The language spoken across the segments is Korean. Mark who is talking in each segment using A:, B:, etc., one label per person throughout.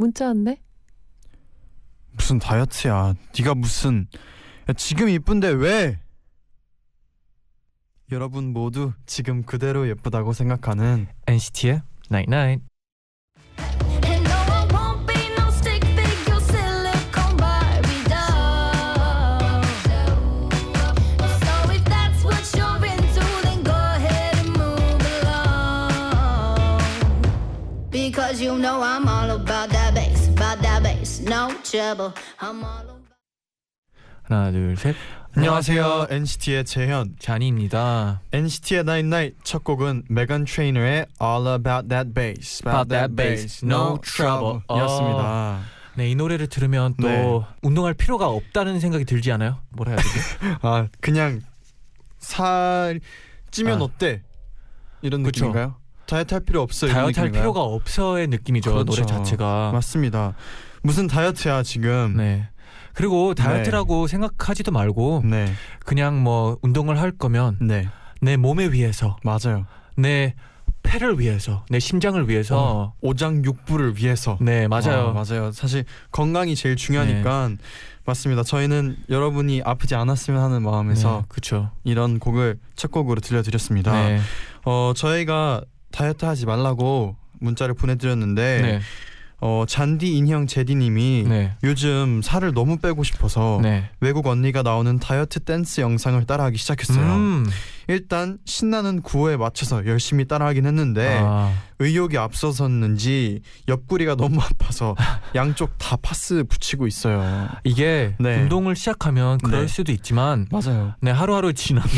A: 문자 왔네.
B: 무슨 다이어트야? 네가 무슨 야, 지금 이쁜데 왜? 여러분 모두 지금 그대로 예쁘다고 생각하는
C: NCT의 Night Night.
D: And no, I won't be no stick figure silicone Barbie doll. So if that's what you're into, then go ahead and move along. Because you know I'm all about
C: 하나 둘 셋.
B: 안녕하세요 NCT의 재현
C: 잔이입니다.
B: NCT의 Night Night 첫 곡은 메간 트레이너의 All About That Bass
C: About That Bass, No Trouble.
B: 였습니다
C: 네, 이 노래를 들으면 또
B: 네.
C: 운동할 필요가 없다는 생각이 들지 않아요? 뭐라 해야 되지?
B: 아 그냥 살 찌면
C: 아.
B: 어때? 이런
C: 그쵸.
B: 느낌인가요? 다이어트 할 필요 없어
C: 다이어트 할? 필요가 없어의 느낌이죠.
B: 그렇죠.
C: 노래 자체가.
B: 맞습니다 무슨 다이어트야 지금
C: 네. 그리고 다이어트라고 생각하지도 말고
B: 네,
C: 그냥 뭐 운동을 할 거면
B: 네
C: 내 몸에 위해서
B: 맞아요
C: 내 폐를 위해서 내 심장을 위해서
B: 오장육부를 위해서
C: 네 맞아요
B: 아, 맞아요. 사실 건강이 제일 중요하니까 맞습니다. 저희는 여러분이 아프지 않았으면 하는 마음에서
C: 그렇죠
B: 이런 곡을 첫 곡으로 들려드렸습니다.
C: 네.
B: 어 저희가 다이어트 하지 말라고 문자를 보내드렸는데
C: 네.
B: 어 잔디 인형 제디님이
C: 네.
B: 요즘 살을 너무 빼고 싶어서
C: 네.
B: 외국 언니가 나오는 다이어트 댄스 영상을 따라하기 시작했어요.
C: 음.
B: 일단 신나는 구호에 맞춰서 열심히 따라하긴 했는데
C: 아,
B: 의욕이 앞서섰는지 옆구리가 너무 아파서 양쪽 다 파스 붙이고 있어요.
C: 이게
B: 네.
C: 운동을 시작하면 그럴
B: 네.
C: 수도 있지만
B: 맞아요.
C: 네 하루하루 지나면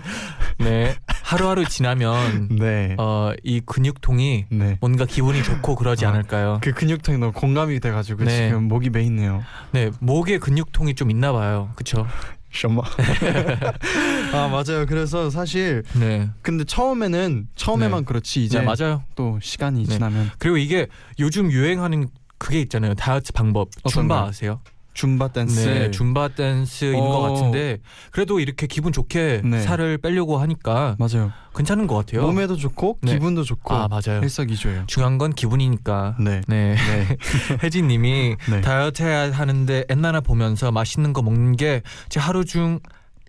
C: 네 하루하루 지나면
B: 네.
C: 어 이 근육통이
B: 네.
C: 뭔가 기분이 좋고 그러지
B: 아,
C: 않을까요?
B: 그 근육통이 너무 공감이 돼가지고
C: 네.
B: 지금 목이 메있네요.
C: 네 목에 근육통이 좀 있나 봐요. 그렇죠?
B: 셔마. 아 맞아요. 그래서 사실
C: 네.
B: 근데 처음에는 처음에만
C: 네.
B: 그렇지 이제
C: 네 맞아요.
B: 또 시간이
C: 네.
B: 지나면
C: 그리고 이게 요즘 유행하는 그게 있잖아요. 다이어트 방법.
B: 거요?
C: 아세요?
B: 줌바 댄스.
C: 네, 줌바 댄스인
B: 어.
C: 것 같은데 그래도 이렇게 기분 좋게
B: 네.
C: 살을 빼려고 하니까
B: 맞아요.
C: 괜찮은 것 같아요.
B: 몸에도 좋고
C: 네.
B: 기분도 좋고
C: 아 맞아요.
B: 일석이조예요.
C: 중요한 건 기분이니까.
B: 네.
C: 네.
B: 네.
C: 혜진님이
B: 네.
C: 다이어트 해야 하는데 엔나나 보면서 맛있는 거 먹는 게 제 하루 중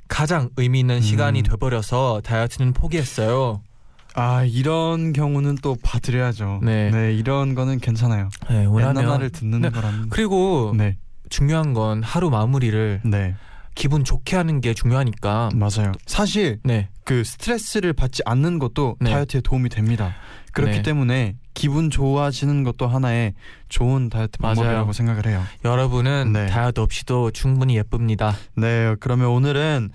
C: 가장 의미 있는 시간이
B: 음.
C: 돼버려서 다이어트는 포기했어요.
B: 아 이런 경우는 또 봐드려야죠.
C: 네.
B: 이런 거는 괜찮아요.
C: 네, 왜냐면
B: 듣는
C: 네.
B: 거라는.
C: 그리고
B: 네.
C: 중요한 건 하루 마무리를
B: 네.
C: 기분 좋게 하는 게 중요하니까.
B: 맞아요. 사실
C: 네,
B: 그 스트레스를 받지 않는 것도
C: 네.
B: 다이어트에 도움이 됩니다. 그렇기
C: 네.
B: 때문에 기분 좋아지는 것도 하나의 좋은 다이어트
C: 맞아요.
B: 방법이라고 생각을 해요.
C: 여러분은
B: 네.
C: 다이어트 없이도 충분히 예쁩니다.
B: 네, 그러면 오늘은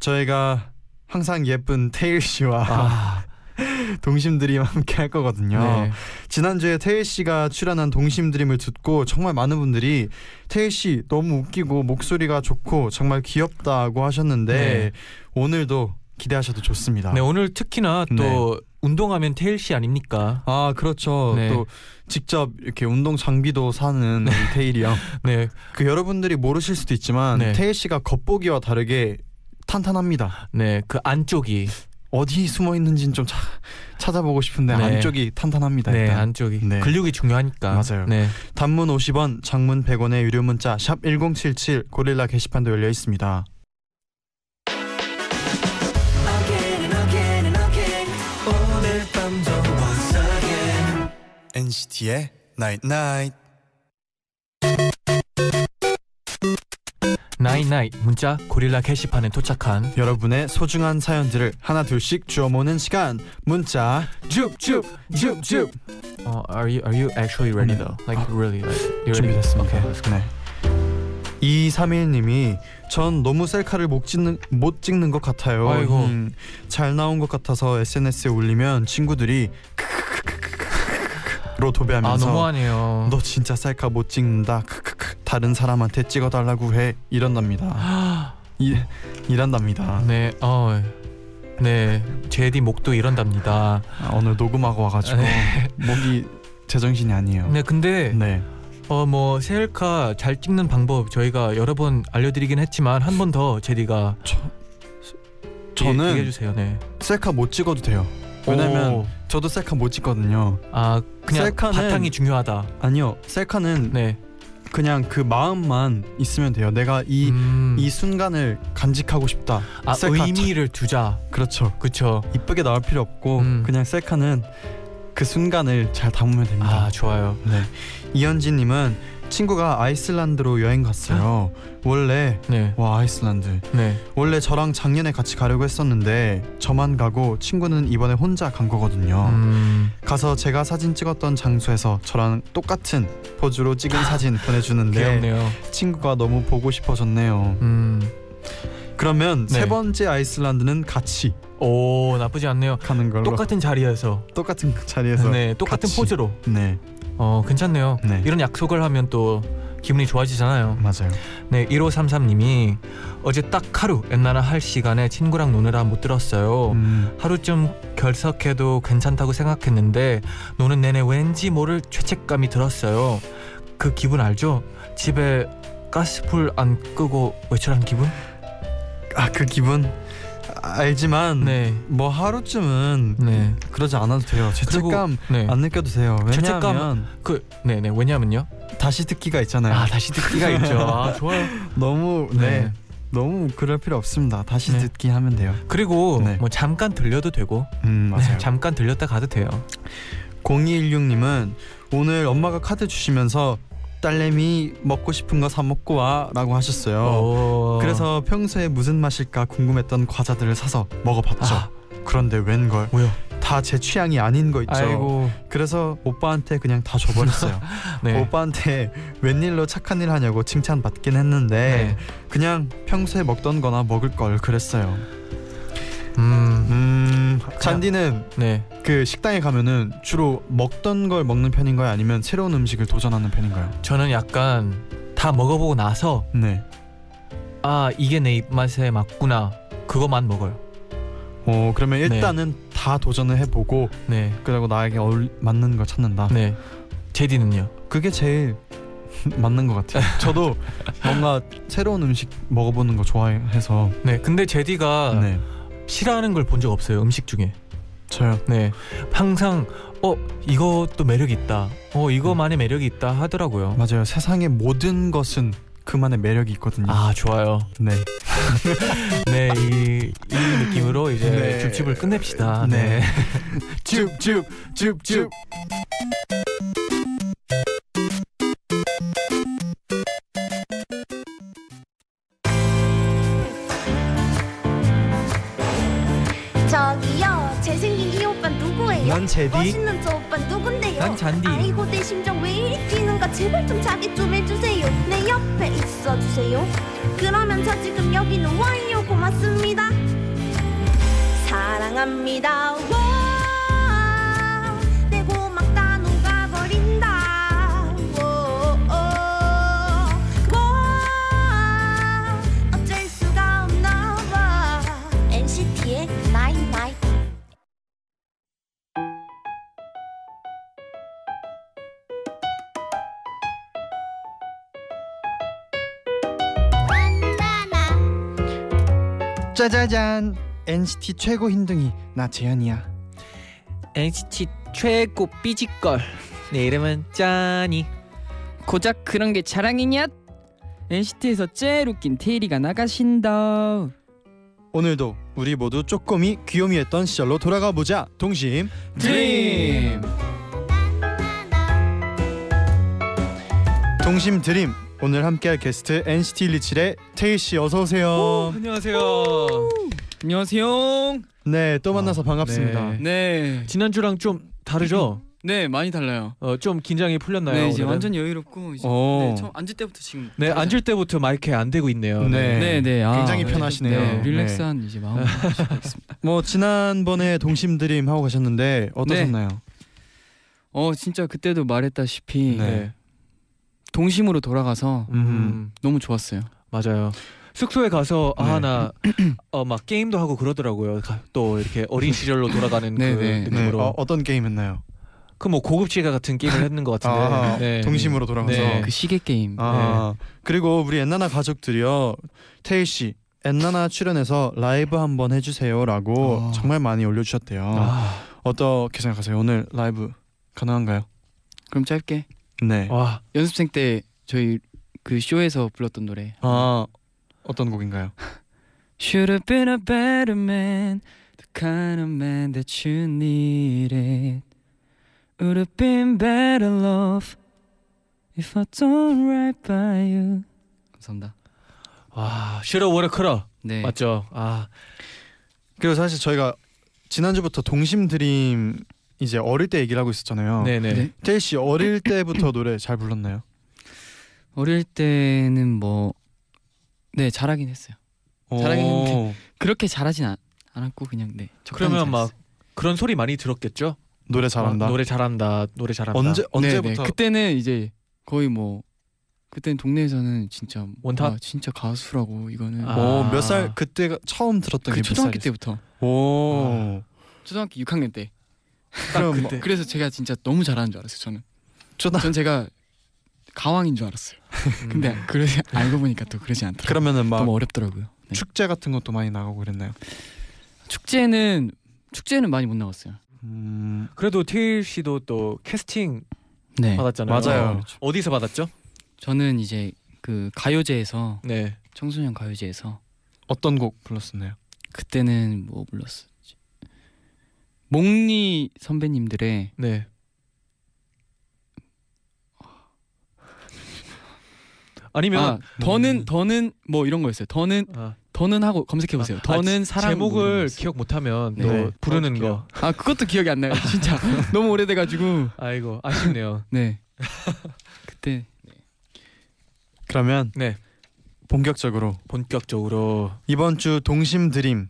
B: 저희가 항상 예쁜 테일 씨와
C: 아,
B: 동심드림 함께 할 거거든요.
C: 네.
B: 지난주에 테일 씨가 출연한 동심드림을 듣고 정말 많은 분들이 테일 씨 너무 웃기고 목소리가 좋고 정말 귀엽다고 하셨는데
C: 네.
B: 오늘도 기대하셔도 좋습니다.
C: 네, 오늘 특히나 또 운동하면 테일 씨 아닙니까?
B: 아 그렇죠.
C: 네.
B: 또 직접 이렇게 운동 장비도 사는 테일이 형.
C: 네,
B: 그 여러분들이 모르실 수도 있지만
C: 네.
B: 테일 씨가 겉보기와 다르게 탄탄합니다.
C: 네, 그 안쪽이
B: 어디 숨어 있는지는 좀 차, 찾아보고 싶은데
C: 네.
B: 안쪽이 탄탄합니다.
C: 네,
B: 일단.
C: 안쪽이
B: 네.
C: 근육이 중요하니까.
B: 맞아요.
C: 네.
B: 단문 50원, 장문 100원의 유료 문자 샵 #1077 고릴라 게시판도 열려 있습니다. NCT의 Night Night.
C: night night 문자 고릴라 게시판에 도착한
B: 여러분의 소중한 사연들을 하나 둘씩 주워 모으는 시간. 문자
C: 줍줍 줍줍. 어, are you are you actually ready
B: 네.
C: though? Like really like you ready?
B: 준비됐습니다.
C: Okay.
B: 네. 2231님이 전 너무 셀카를 못 찍는 못 찍는 것 같아요.
C: 아이고.
B: 음, 잘 나온 것 같아서 SNS에 올리면 친구들이
C: 아
B: 도배하면서
C: 너무하네요.
B: 너 진짜 셀카 못 찍는다. 크크크. 다른 사람한테 찍어달라고 해. 이런답니다. 이 이란답니다.
C: 네, 어, 네, 제디 목도 이런답니다.
B: 아, 오늘 녹음하고 와가지고 목이 제정신이 아니에요.
C: 네, 근데
B: 네.
C: 어 뭐 셀카 잘 찍는 방법 저희가 여러 번 알려드리긴 했지만 한 번 더 제디가
B: 저는
C: 얘기해 주세요. 네.
B: 셀카 못 찍어도 돼요. 왜냐면
C: 오,
B: 저도 셀카 못 찍거든요.
C: 아 그냥
B: 셀카는-
C: 바탕이 중요하다.
B: 아니요, 셀카는
C: 네.
B: 그냥 그 마음만 있으면 돼요. 내가 이이
C: 음,
B: 순간을 간직하고 싶다.
C: 아
B: 셀카
C: 의미를 두자.
B: 그렇죠.
C: 그쵸.
B: 이쁘게 나올 필요 없고
C: 음.
B: 그냥 셀카는 그 순간을 잘 담으면 됩니다.
C: 아 좋아요.
B: 네. 이현진님은 친구가 아이슬란드로 여행 갔어요. 원래
C: 네,
B: 와 아이슬란드
C: 네.
B: 원래 저랑 작년에 같이 가려고 했었는데 저만 가고 친구는 이번에 혼자 간 거거든요.
C: 음,
B: 가서 제가 사진 찍었던 장소에서 저랑 똑같은 포즈로 찍은 사진 보내주는데
C: 귀엽네요.
B: 친구가 너무 보고 싶어졌네요.
C: 음,
B: 그러면
C: 네.
B: 세 번째 아이슬란드는 같이
C: 오 나쁘지 않네요.
B: 가는 걸로
C: 똑같은 자리에서,
B: 똑같은 자리에서
C: 네, 똑같은
B: 같이.
C: 포즈로.
B: 네
C: 어 괜찮네요.
B: 네.
C: 이런 약속을 하면 또 기분이 좋아지잖아요.
B: 맞아요.
C: 네, 1533님이 어제 딱 하루 엔나나 할 시간에 친구랑 노느라 못 들었어요.
B: 음,
C: 하루쯤 결석해도 괜찮다고 생각했는데 노는 내내 왠지 모를 죄책감이 들었어요. 그 기분 알죠? 집에 가스불 안 끄고 외출한 기분?
B: 아 그 기분 알지만
C: 네,
B: 뭐 하루쯤은
C: 네,
B: 그러지 않아도 돼요. 죄책감
C: 네.
B: 안 느껴도 돼요. 왜냐하면
C: 그, 네, 네. 왜냐면요?
B: 다시 듣기가 있잖아요.
C: 아 다시 듣기가 있죠. 아 좋아요.
B: 너무 네.
C: 네.
B: 너무 그럴 필요 없습니다. 다시
C: 네.
B: 듣기 하면 돼요.
C: 그리고
B: 네.
C: 뭐 잠깐 들려도 되고,
B: 음
C: 네,
B: 맞아요.
C: 잠깐 들렸다 가도 돼요.
B: 0216님은 오늘 엄마가 카드 주시면서 딸내미 먹고 싶은 거 사 먹고 와라고 하셨어요.
C: 오.
B: 그래서 평소에 무슨 맛일까 궁금했던 과자들을 사서 먹어봤죠.
C: 아,
B: 그런데 웬걸
C: 뭐요?
B: 다 제 취향이 아닌 거 있죠.
C: 아이고,
B: 그래서 오빠한테 그냥 다 줘버렸어요.
C: 네.
B: 오빠한테 웬일로 착한 일 하냐고 칭찬 받긴 했는데
C: 네.
B: 그냥 평소에 먹던 거나 먹을 걸 그랬어요.
C: 음,
B: 음, 잔디는
C: 네.
B: 그 식당에 가면은 주로 먹던 걸 먹는 편인가요? 아니면 새로운 음식을 도전하는 편인가요?
C: 저는 약간 다 먹어보고 나서
B: 네.
C: 아 이게 내 입맛에 맞구나 그것만 먹어요.
B: 어 그러면 일단은 다 도전을 해보고
C: 네,
B: 그리고 나에게 어울 맞는 걸 찾는다.
C: 네. 제디는요?
B: 그게 제일 맞는 것 같아요. 저도 뭔가 새로운 음식 먹어보는 거 좋아해서.
C: 네. 근데 제디가
B: 네.
C: 싫어하는 걸 본 적 없어요 음식 중에.
B: 저요.
C: 네. 항상 어 이것도 매력 있다. 어 이거만의 매력이 있다 하더라고요.
B: 맞아요. 세상의 모든 것은 그만의 매력이 있거든요.
C: 아 좋아요.
B: 네.
C: 네, 이, 이 느낌으로 이제
B: 네.
C: 줍줍을 끝냅시다.
B: 네.
C: 네.
B: 줍줍 줍줍.
A: 저
B: 제디.
A: 멋있는 저 오빠 누군데요?
C: 난 잔디.
A: 아이고 내 심장 왜 이리 뛰는가 제발 좀 자기 좀 해주세요 내 옆에 있어주세요 그러면 저 지금 여기는 와요 고맙습니다 사랑합니다
B: 짜자잔. NCT 최고 흰둥이 나 재현이야.
C: NCT 최고 삐지걸. 내 이름은 짠이.
E: 고작 그런 게 자랑이냐? NCT에서 제일 웃긴 테일이가 나가신다.
B: 오늘도 우리 모두 쪼꼬미 귀요미했던 시절로 돌아가 보자. 동심
E: 드림.
B: 동심 드림. 오늘 함께할 게스트 NCT 127의 테일 씨 어서 오세요.
C: 안녕하세요.
E: 안녕하세요.
B: 네, 또 만나서 반갑습니다.
C: 네.
E: 네.
C: 지난주랑 좀 다르죠?
E: 네, 많이 달라요.
C: 어, 좀 긴장이 풀렸나요?
E: 네, 이제
C: 오늘은?
E: 완전 여유롭고 이제
B: 오.
E: 네, 처음 앉을 때부터 지금
C: 네,
E: 다르죠?
C: 앉을 때부터 마이크에 안 대고 있네요.
B: 네.
E: 네, 네. 아,
B: 굉장히
E: 네.
B: 편하시네요.
E: 네,
B: 네.
E: 릴렉스한 이제 마음 하겠습니다.
B: 뭐 지난번에 동심 드림 하고 가셨는데 어떠셨나요?
E: 어 진짜 그때도 말했다시피
B: 네.
E: 동심으로 돌아가서
B: 음.
E: 너무 좋았어요.
C: 맞아요. 숙소에 가서
B: 네.
C: 아나 어 막 게임도 하고 그러더라고요. 가- 또 이렇게 어린 시절로 돌아가는 그
E: 네, 네.
B: 네.
C: 느낌으로.
B: 어, 어떤 게임 했나요?
C: 그 뭐 고급 시계 같은 게임을 했는 것 같은데.
B: 아,
C: 네.
B: 동심으로 돌아가서.
C: 네.
E: 그 시계 게임.
B: 아 그리고 우리 엔나나 가족들이요 태일 씨 엔나나 출연해서 라이브 한번 해주세요라고
E: 아.
B: 정말 많이 올려주셨대요.
C: 아,
B: 어떻게 생각하세요? 오늘 라이브 가능한가요?
E: 그럼 짧게
B: 네.
C: 와
E: 연습생 때 저희 그 쇼에서 불렀던 노래.
B: 아 어떤 곡인가요?
E: Should have been a better man, the kind of man that you needed. Would have been better love if I done right by you. 감사합니다.
C: 와 싫어 워려 크러
E: 네.
C: 맞죠? 아
B: 그리고 사실 저희가 지난주부터 동심 드림 이제 어릴 때 얘기를 하고 있었잖아요.
C: 네네.
E: 네.
B: 태일 씨 어릴 때부터 노래 잘 불렀나요?
E: 어릴 때는 뭐 네, 잘하긴 했어요. 잘하긴. 했는데. 그렇게 잘하진 않, 않았고 그냥 네.
C: 그러면 막
E: 잘했어요.
C: 그런 소리 많이 들었겠죠?
B: 노래 잘한다.
C: 어, 노래 잘한다. 노래 잘한다.
B: 언제
E: 네,
B: 언제부터
E: 네. 그때는 이제 거의 뭐 그때는 동네에서는 진짜
C: 원탑?
E: 아, 진짜 가수라고 이거는
C: 아.
B: 어, 몇살 그때가 처음 들었던
E: 그 초등학교? 때부터
B: 오.
E: 초등학교 6학년 때
B: 그럼
C: 그때.
E: 그래서 제가 진짜 너무 잘하는 줄 알았어요 저는
B: 초등
E: 전 제가 가왕인 줄 알았어요
C: 음.
E: 근데 그러지 알고 보니까 또 그러지 않더라고요
B: 그러면은 막
E: 너무 어렵더라고요 네.
B: 축제 같은 것도 많이 나가고 그랬나요?
E: 축제는 축제는 많이 못 나갔어요
B: 음,
C: 그래도 테일 씨도 또 캐스팅
E: 네
C: 받았잖아요.
B: 맞아요.
C: 어디서 받았죠?
E: 저는 이제 그 가요제에서
C: 네.
E: 청소년 가요제에서
B: 어떤 곡 불렀었나요?
E: 그때는 뭐 불렀었 지 몽니 선배님들의
C: 네. 아니면
E: 아 더는 더는 뭐 이런 거였어요 더는
C: 아,
E: 더는 하고 검색해 보세요 더는
C: 아,
E: 사랑
C: 제목을 기억 못하면 또
E: 네.
C: 부르는. 거.
E: 아 그것도 기억이 안 나요 진짜 너무 오래돼가지고
C: 아이고 아쉽네요.
E: 네 그때
B: 그러면
C: 네.
B: 본격적으로
C: 본격적으로
B: 이번 주 동심 DREAM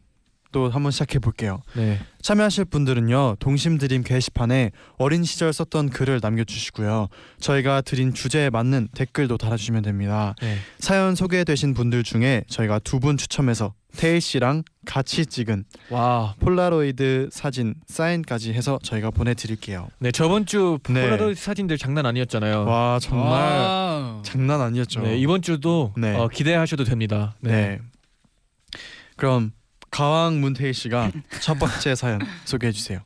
B: 또 한번 시작해 볼게요.
C: 네.
B: 참여하실 분들은요 동심 DREAM 게시판에 어린 시절 썼던 글을 남겨주시고요 저희가 드린 주제에 맞는 댓글도 달아주시면 됩니다.
C: 네.
B: 사연 소개되신 분들 중에 저희가 두 분 추첨해서 태일 씨랑 같이 찍은
C: 와.
B: 폴라로이드 사진 사인까지 해서 저희가 보내드릴게요.
C: 네 저번 주
B: 네.
C: 폴라로이드 사진들 장난 아니었잖아요.
B: 와 정말
E: 와.
B: 장난 아니었죠.
C: 네 이번 주도
B: 네.
C: 어, 기대하셔도 됩니다.
B: 네.
C: 네.
B: 그럼 가왕 문태희 씨가 첫 번째 사연 소개해 주세요.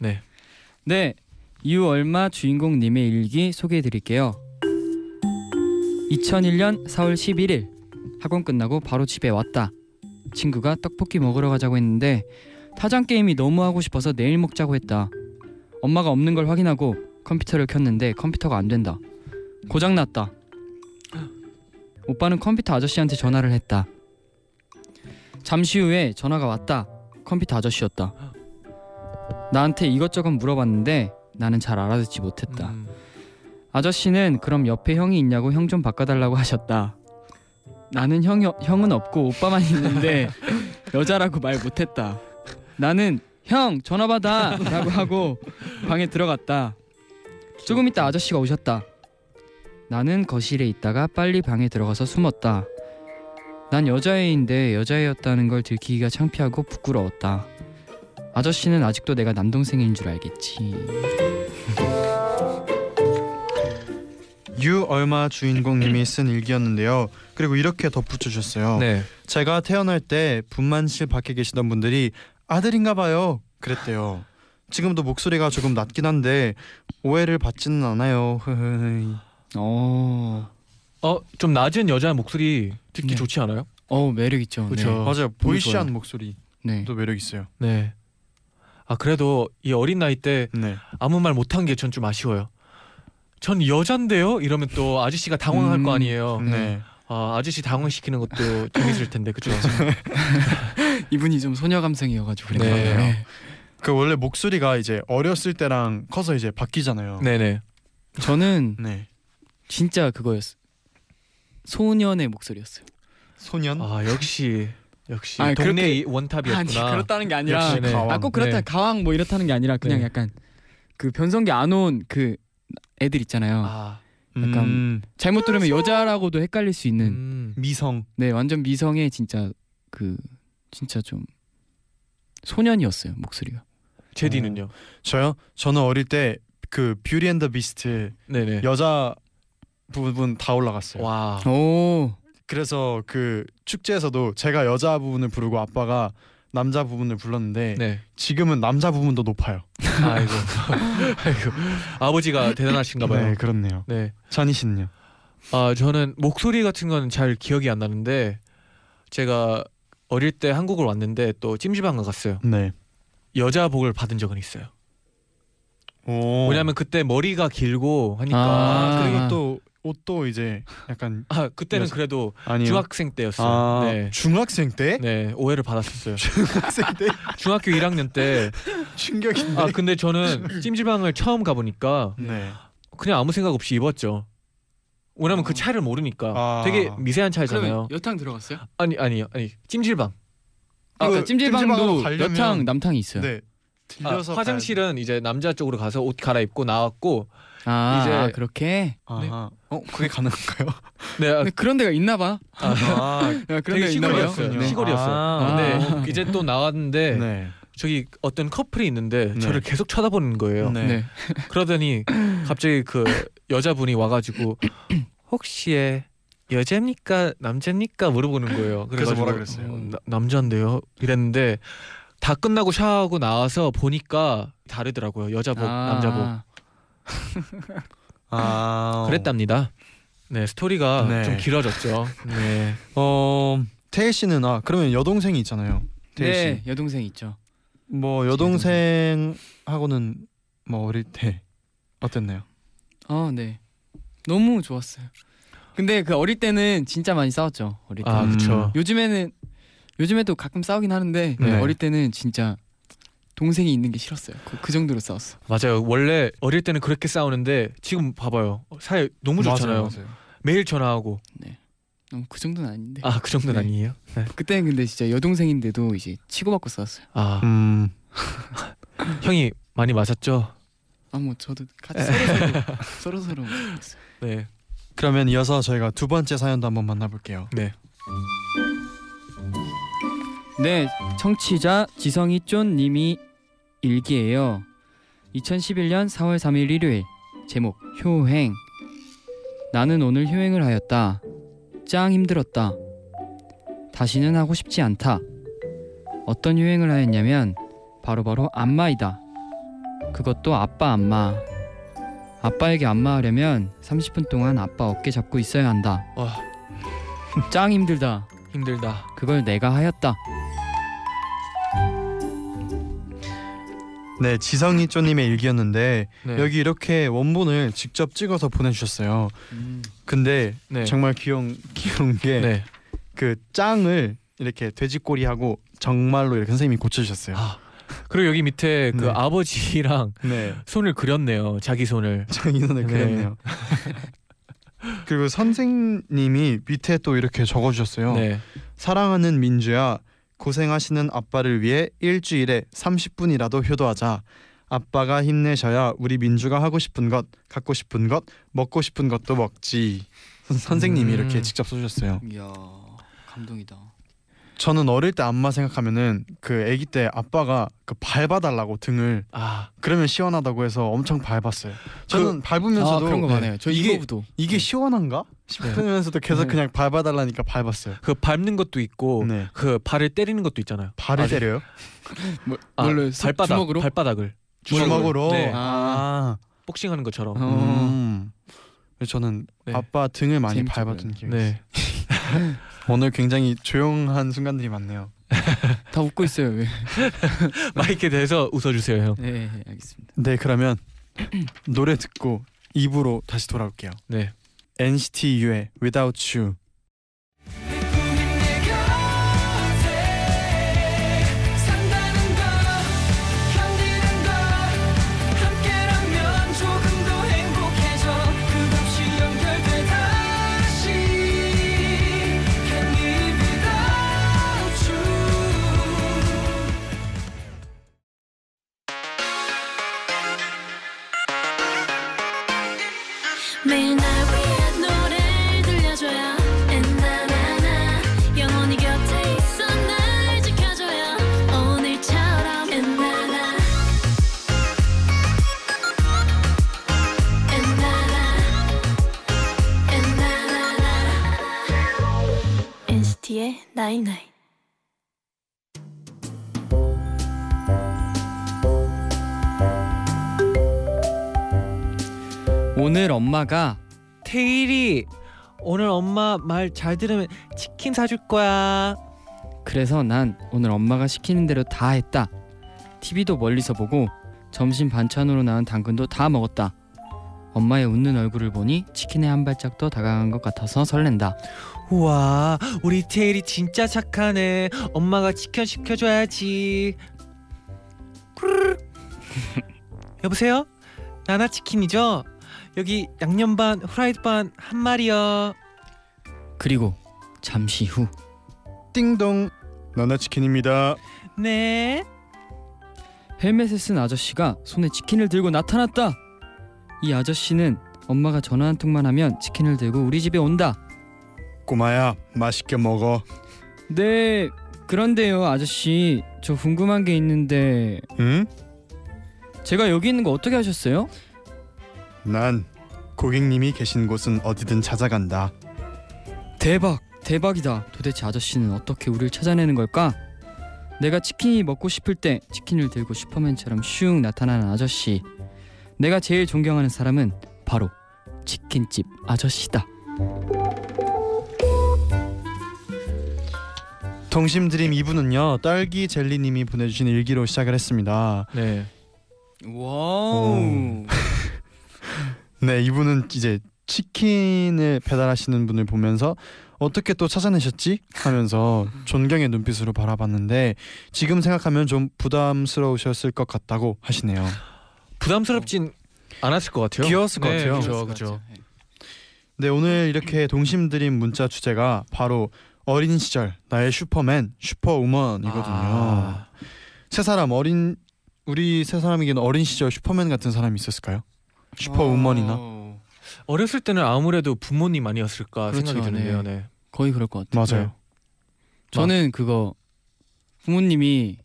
E: 네, 유얼마 주인공 님의 일기 소개해 드릴게요. 2001년 4월 11일 학원 끝나고 바로 집에 왔다. 친구가 떡볶이 먹으러 가자고 했는데 타장 게임이 너무 하고 싶어서 내일 먹자고 했다. 엄마가 없는 걸 확인하고 컴퓨터를 켰는데 컴퓨터가 안 된다. 고장 났다. 오빠는 컴퓨터 아저씨한테 전화를 했다. 잠시 후에 전화가 왔다. 컴퓨터 아저씨였다. 나한테 이것저것 물어봤는데 나는 잘 알아듣지 못했다.
C: 음,
E: 아저씨는 그럼 옆에 형이 있냐고 형 좀 바꿔달라고 하셨다. 나는 형이 형은 없고 오빠만 있는데 여자라고 말 못했다. 나는 형 전화 받아 라고 하고 방에 들어갔다. 조금 있다 아저씨가 오셨다. 나는 거실에 있다가 빨리 방에 들어가서 숨었다. 난 여자애인데 여자애였다는 걸 들키기가 창피하고 부끄러웠다. 아저씨는 아직도 내가 남동생인 줄 알겠지.
B: 유 얼마 주인공님이 쓴 일기였는데요. 그리고 이렇게 덧붙여 주셨어요.
C: 네.
B: 제가 태어날 때 분만실 밖에 계시던 분들이 아들인가 봐요. 그랬대요. 지금도 목소리가 조금 낮긴 한데 오해를 받지는 않아요. 흐흐.
E: 어,
C: 어 좀 낮은 여자 목소리 듣기
E: 네.
C: 좋지 않아요?
E: 어 매력 있죠.
C: 그쵸.
E: 네.
B: 맞아요. 보이시한
E: 좋아요.
B: 목소리도
E: 네.
B: 매력 있어요.
C: 네. 아 그래도 이 어린 나이 때
B: 네.
C: 아무 말 못한 게 전 좀 아쉬워요. 전 여잔데요? 이러면 또 아저씨가 당황할
E: 음,
C: 거 아니에요.
B: 네.
C: 아 아저씨 당황시키는 것도 재밌을 텐데 그죠?
E: 이분이 좀 소녀 감성이어가지고 그런
C: 네.
E: 것 같아요.
B: 그 원래 목소리가 이제 어렸을 때랑 커서 이제 바뀌잖아요.
C: 네네.
E: 저는
B: 네.
E: 진짜 그거였어. 소년의 목소리였어요.
B: 소년.
C: 아 역시 역시
E: 아니,
C: 동네
E: 그렇게-
C: 이 원탑이었구나.
E: 아니 그렇다는 게 아니라
B: 역시
C: 네.
B: 가왕.
E: 아꼭 그렇다
C: 네.
E: 가왕 뭐 이렇다는 게 아니라 그냥
C: 네.
E: 약간 그 변성기 안 온 그 애들 있잖아요.
C: 아,
E: 약간
B: 음,
E: 잘못 들으면 여자라고도 헷갈릴 수 있는
C: 음.
B: 미성.
E: 네 완전 미성의 진짜 그 진짜 좀 소년이었어요 목소리가.
C: 제디는요?
B: 저요? 저는 어릴 때 그 뷰티 앤더 비스트
C: 네네.
B: 여자 부분 다 올라갔어요.
C: 와.
E: 오
B: 그래서 그 축제에서도 제가 여자 부분을 부르고 아빠가 남자 부분을 불렀는데
C: 네.
B: 지금은 남자 부분도 높아요.
C: 아이고. 아이고. 아버지가 대단하신가 봐요.
B: 네, 그렇네요.
C: 네.
B: 찬희 씨는요?
C: 아 저는 목소리 같은 건 잘 기억이 안 나는데 제가 어릴 때 한국을 왔는데 또 찜질방을 갔어요.
B: 네.
C: 여자 복을 받은 적은 있어요.
B: 오.
C: 왜냐면 그때 머리가 길고 하니까
E: 아,
B: 그리고
E: 아.
B: 또 옷도 이제 약간
C: 아 그때는
B: 여자-
C: 그래도
B: 아니요.
C: 중학생 때였어요.
B: 아,
C: 네.
B: 중학생 때?
C: 네 오해를 받았었어요.
B: 중학생 때
C: 중학교 1학년 때.
B: 충격인데.
C: 아 근데 저는 찜질방을 처음 가보니까
B: 네.
C: 그냥 아무 생각 없이 입었죠. 왜냐면 그 차이를 모르니까
B: 아.
C: 되게 미세한 차이잖아요.
E: 여탕 들어갔어요?
C: 아니 아니 아니 찜질방.
E: 아, 그그 찜질방도
B: 가려면-
E: 여탕 남탕이 있어요.
B: 네.
C: 아,
B: 들려서
C: 화장실은 이제 남자 쪽으로 가서 옷 갈아입고 나왔고
E: 아,
C: 이제-
E: 아, 그렇게.
B: 아하. 어 그게 가능한가요?
C: 네 아,
E: 근데 그런 데가 있나 봐.
C: 아,
B: 아,
E: 아, 그런
C: 되게
E: 데가 있나 봐요.
C: 시골이었어요.
E: 네.
C: 시골이었어요.
B: 아.
C: 근데 이제 또 나왔는데
B: 네.
C: 저기 어떤 커플이 있는데
B: 네.
C: 저를 계속 쳐다보는 거예요.
B: 네.
E: 네.
C: 그러더니 갑자기 그 여자분이 와가지고 혹시 여자입니까 남자입니까 물어보는 거예요.
B: 그래서 뭐라
C: 그래가지고
B: 그랬어요?
C: 어, 나- 남자인데요. 이랬는데 다 끝나고 샤워하고 나와서 보니까 다르더라고요. 여자복
E: 아,
C: 남자복
B: 아.
C: 그랬답니다. 네 스토리가
B: 네.
C: 좀 길어졌죠. 네.
B: 어 태일 씨는 아 그러면 여동생이 있잖아요. 태일 씨.
E: 네, 여동생 있죠.
B: 뭐 여동생하고는 뭐 어릴 때 어땠나요?
E: 아, 네. 너무 좋았어요. 근데 그 어릴 때는 진짜 많이 싸웠죠. 어릴 때.
C: 아
B: 음.
C: 그렇죠.
E: 요즘에는 요즘에도 가끔 싸우긴 하는데
B: 네.
E: 어릴 때는 진짜 동생이 있는 게 싫었어요. 그, 그 정도로 싸웠어.
C: 맞아요. 원래 어릴 때는 그렇게 싸우는데 지금 봐봐요. 사이 너무 좋잖아요.
B: 맞아요, 맞아요.
C: 매일 전화하고.
E: 너무 그 정도는 아닌데.
C: 아 그 정도는
E: 네.
C: 아니에요? 네.
E: 그때는 근데 진짜 여동생인데도 이제 치고받고 싸웠어요.
C: 아
B: 음.
C: 형이 많이 맞았죠?
E: 아 뭐 저도 같이 서로 서로 서로 서로.
C: 네.
B: 그러면 이어서 저희가 두 번째 사연도 한번 만나볼게요.
C: 네.
E: 네, 청취자 지성이 쫀 님이 일기예요. 2011년 4월 3일 일요일 제목 효행 나는 오늘 효행을 하였다. 짱 힘들었다. 다시는 하고 싶지 않다. 어떤 효행을 하였냐면 바로바로 안마이다. 그것도 아빠 안마. 아빠에게 안마하려면 30분 동안 아빠 어깨 잡고 있어야 한다.
C: 와
E: 짱 힘들다.
C: 힘들다.
E: 그걸 내가 하였다.
B: 네, 지성이 쪼님의 일기였는데
C: 네.
B: 여기 이렇게 원본을 직접 찍어서 보내주셨어요. 근데
C: 네.
B: 정말 귀여운 귀여운 게
C: 네.
B: 그 짱을 이렇게 돼지꼬리하고 정말로 이렇게 선생님이 고쳐주셨어요.
C: 아 그리고 여기 밑에 그
B: 네.
C: 아버지랑
B: 네,
C: 손을 그렸네요. 자기 손을.
B: 자기 손을
C: 네.
B: 그렸네요. 그리고 선생님이 밑에 또 이렇게 적어주셨어요.
C: 네.
B: 사랑하는 민주야 고생하시는 아빠를 위해 일주일에 30분이라도 효도하자. 아빠가 힘내셔야 우리 민주가 하고 싶은 것, 갖고 싶은 것, 먹고 싶은 것도 먹지. 선- 선생님이
C: 음.
B: 이렇게 직접 써주셨어요.
E: 이야 감동이다.
B: 저는 어릴 때 안마 생각하면은 그 아기 때 아빠가 그 밟아달라고 등을
C: 아
B: 그러면 시원하다고 해서 엄청 밟았어요. 저는 밟으면서도
E: 아 그런 거
B: 네,
E: 많아요. 저
B: 이게-
E: 이거부터
B: 이게 시원한가 싶으면서도 계속
E: 네.
B: 그냥 밟아달라니까 밟았어요.
C: 그 밟는 것도 있고
B: 네.
C: 그 발을 때리는 것도 있잖아요.
B: 발을 때려요?
E: 뭐,
C: 아,
E: 뭘로
C: 발바닥
E: 주먹으로?
C: 발바닥을
B: 주먹으로.
C: 네.
B: 아.
C: 복싱하는 것처럼.
E: 어.
B: 음. 저는
C: 네.
B: 아빠 등을 많이
E: 재밌죠,
B: 밟았던 기억이
C: 네.
B: 있어요. 오늘 굉장히 조용한 순간들이 많네요.
E: 다 웃고 있어요. 왜?
C: 마이크에 대해서 웃어주세요 형.
E: 네 알겠습니다.
B: 네 그러면 노래 듣고 2부로 다시 돌아올게요.
C: 네.
B: NCT U의 Without You.
F: NCT의 night night
E: 오늘 엄마가
C: 태일이 오늘 엄마 말 잘 들으면 치킨 사줄 거야.
E: 그래서 난 오늘 엄마가 시키는 대로 다 했다. TV도 멀리서 보고 점심 반찬으로 나온 당근도 다 먹었다. 엄마의 웃는 얼굴을 보니 치킨에 한 발짝 더 다가간 것 같아서 설렌다.
C: 우와 우리 테일이 진짜 착하네. 엄마가 치킨 시켜줘야지. 여보세요? 나나 치킨이죠? 여기 양념 반 후라이드 반 한 마리요.
E: 그리고 잠시 후
B: 띵동 나나치킨입니다.
C: 네.
E: 헬멧을 쓴 아저씨가 손에 치킨을 들고 나타났다. 이 아저씨는 엄마가 전화 한 통만 하면 치킨을 들고 우리 집에 온다.
B: 꼬마야 맛있게 먹어.
E: 네, 그런데요, 아저씨, 저 궁금한 게 있는데
B: 응?
E: 제가 여기 있는 거 어떻게 하셨어요?
B: 난 고객님이 계신 곳은 어디든 찾아간다.
E: 대박, 대박이다. 도대체 아저씨는 어떻게 우리를 찾아내는 걸까? 내가 치킨이 먹고 싶을 때 치킨을 들고 슈퍼맨처럼 슝 나타나는 아저씨. 내가 제일 존경하는 사람은 바로 치킨집 아저씨다.
B: 동심 DREAM 2부는요 딸기 젤리님이 보내주신 일기로 시작을 했습니다.
C: 네.
E: wow.
B: 네 이분은 이제 치킨을 배달하시는 분을 보면서 어떻게 또 찾아내셨지 하면서 존경의 눈빛으로 바라봤는데 지금 생각하면 좀 부담스러우셨을 것 같다고 하시네요.
C: 부담스럽진 않았을 것 같아요.
B: 귀여웠을 것 같아요.
C: 그죠, 그죠.
B: 네 오늘 이렇게 동심 드림 문자 주제가 바로 어린 시절 나의 슈퍼맨 슈퍼우먼이거든요.
C: 아,
B: 세 사람 어린 우리 세 사람에게는 어린 시절 슈퍼맨 같은 사람이 있었을까요? 슈퍼우먼이나
E: 어,
C: 어렸을 때는 아무래도 부모님 아니었을까
E: 그렇죠,
C: 생각이 드는데요. 네.
E: 거의 그럴 것 같아요.
B: 맞아요.
E: 저는 그거 부모님이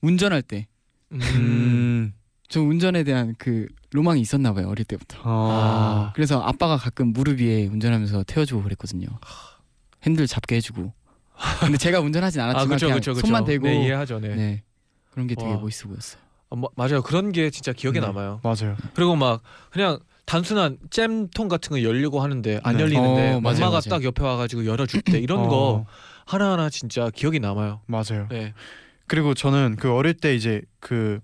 E: 운전할 때저
C: 음.
E: 운전에 대한 그 로망이 있었나 봐요 어릴 때부터.
B: 아,
E: 그래서 아빠가 가끔 무릎 위에 운전하면서 태워주고 그랬거든요. 핸들 잡게 해주고. 근데 제가 운전하진 않았지만
C: 아, 그죠,
E: 그냥
C: 그죠, 그죠.
E: 손만 대고
C: 네, 이해하죠. 네.
E: 네. 그런 게 되게
C: 와.
E: 멋있어 보였어요.
C: 아, 뭐, 맞아요. 그런 게 진짜 기억에
B: 네.
C: 남아요.
B: 맞아요.
C: 그리고 막 그냥 단순한 잼통 같은 거 열려고 하는데 안
E: 네.
C: 열리는데
E: 어, 맞아요,
C: 엄마가
E: 맞아요.
C: 딱 옆에 와가지고 열어줄 때 이런
B: 어,
C: 거 하나하나 진짜 기억이 남아요.
B: 맞아요.
C: 네.
B: 그리고 저는 그 어릴 때 이제 그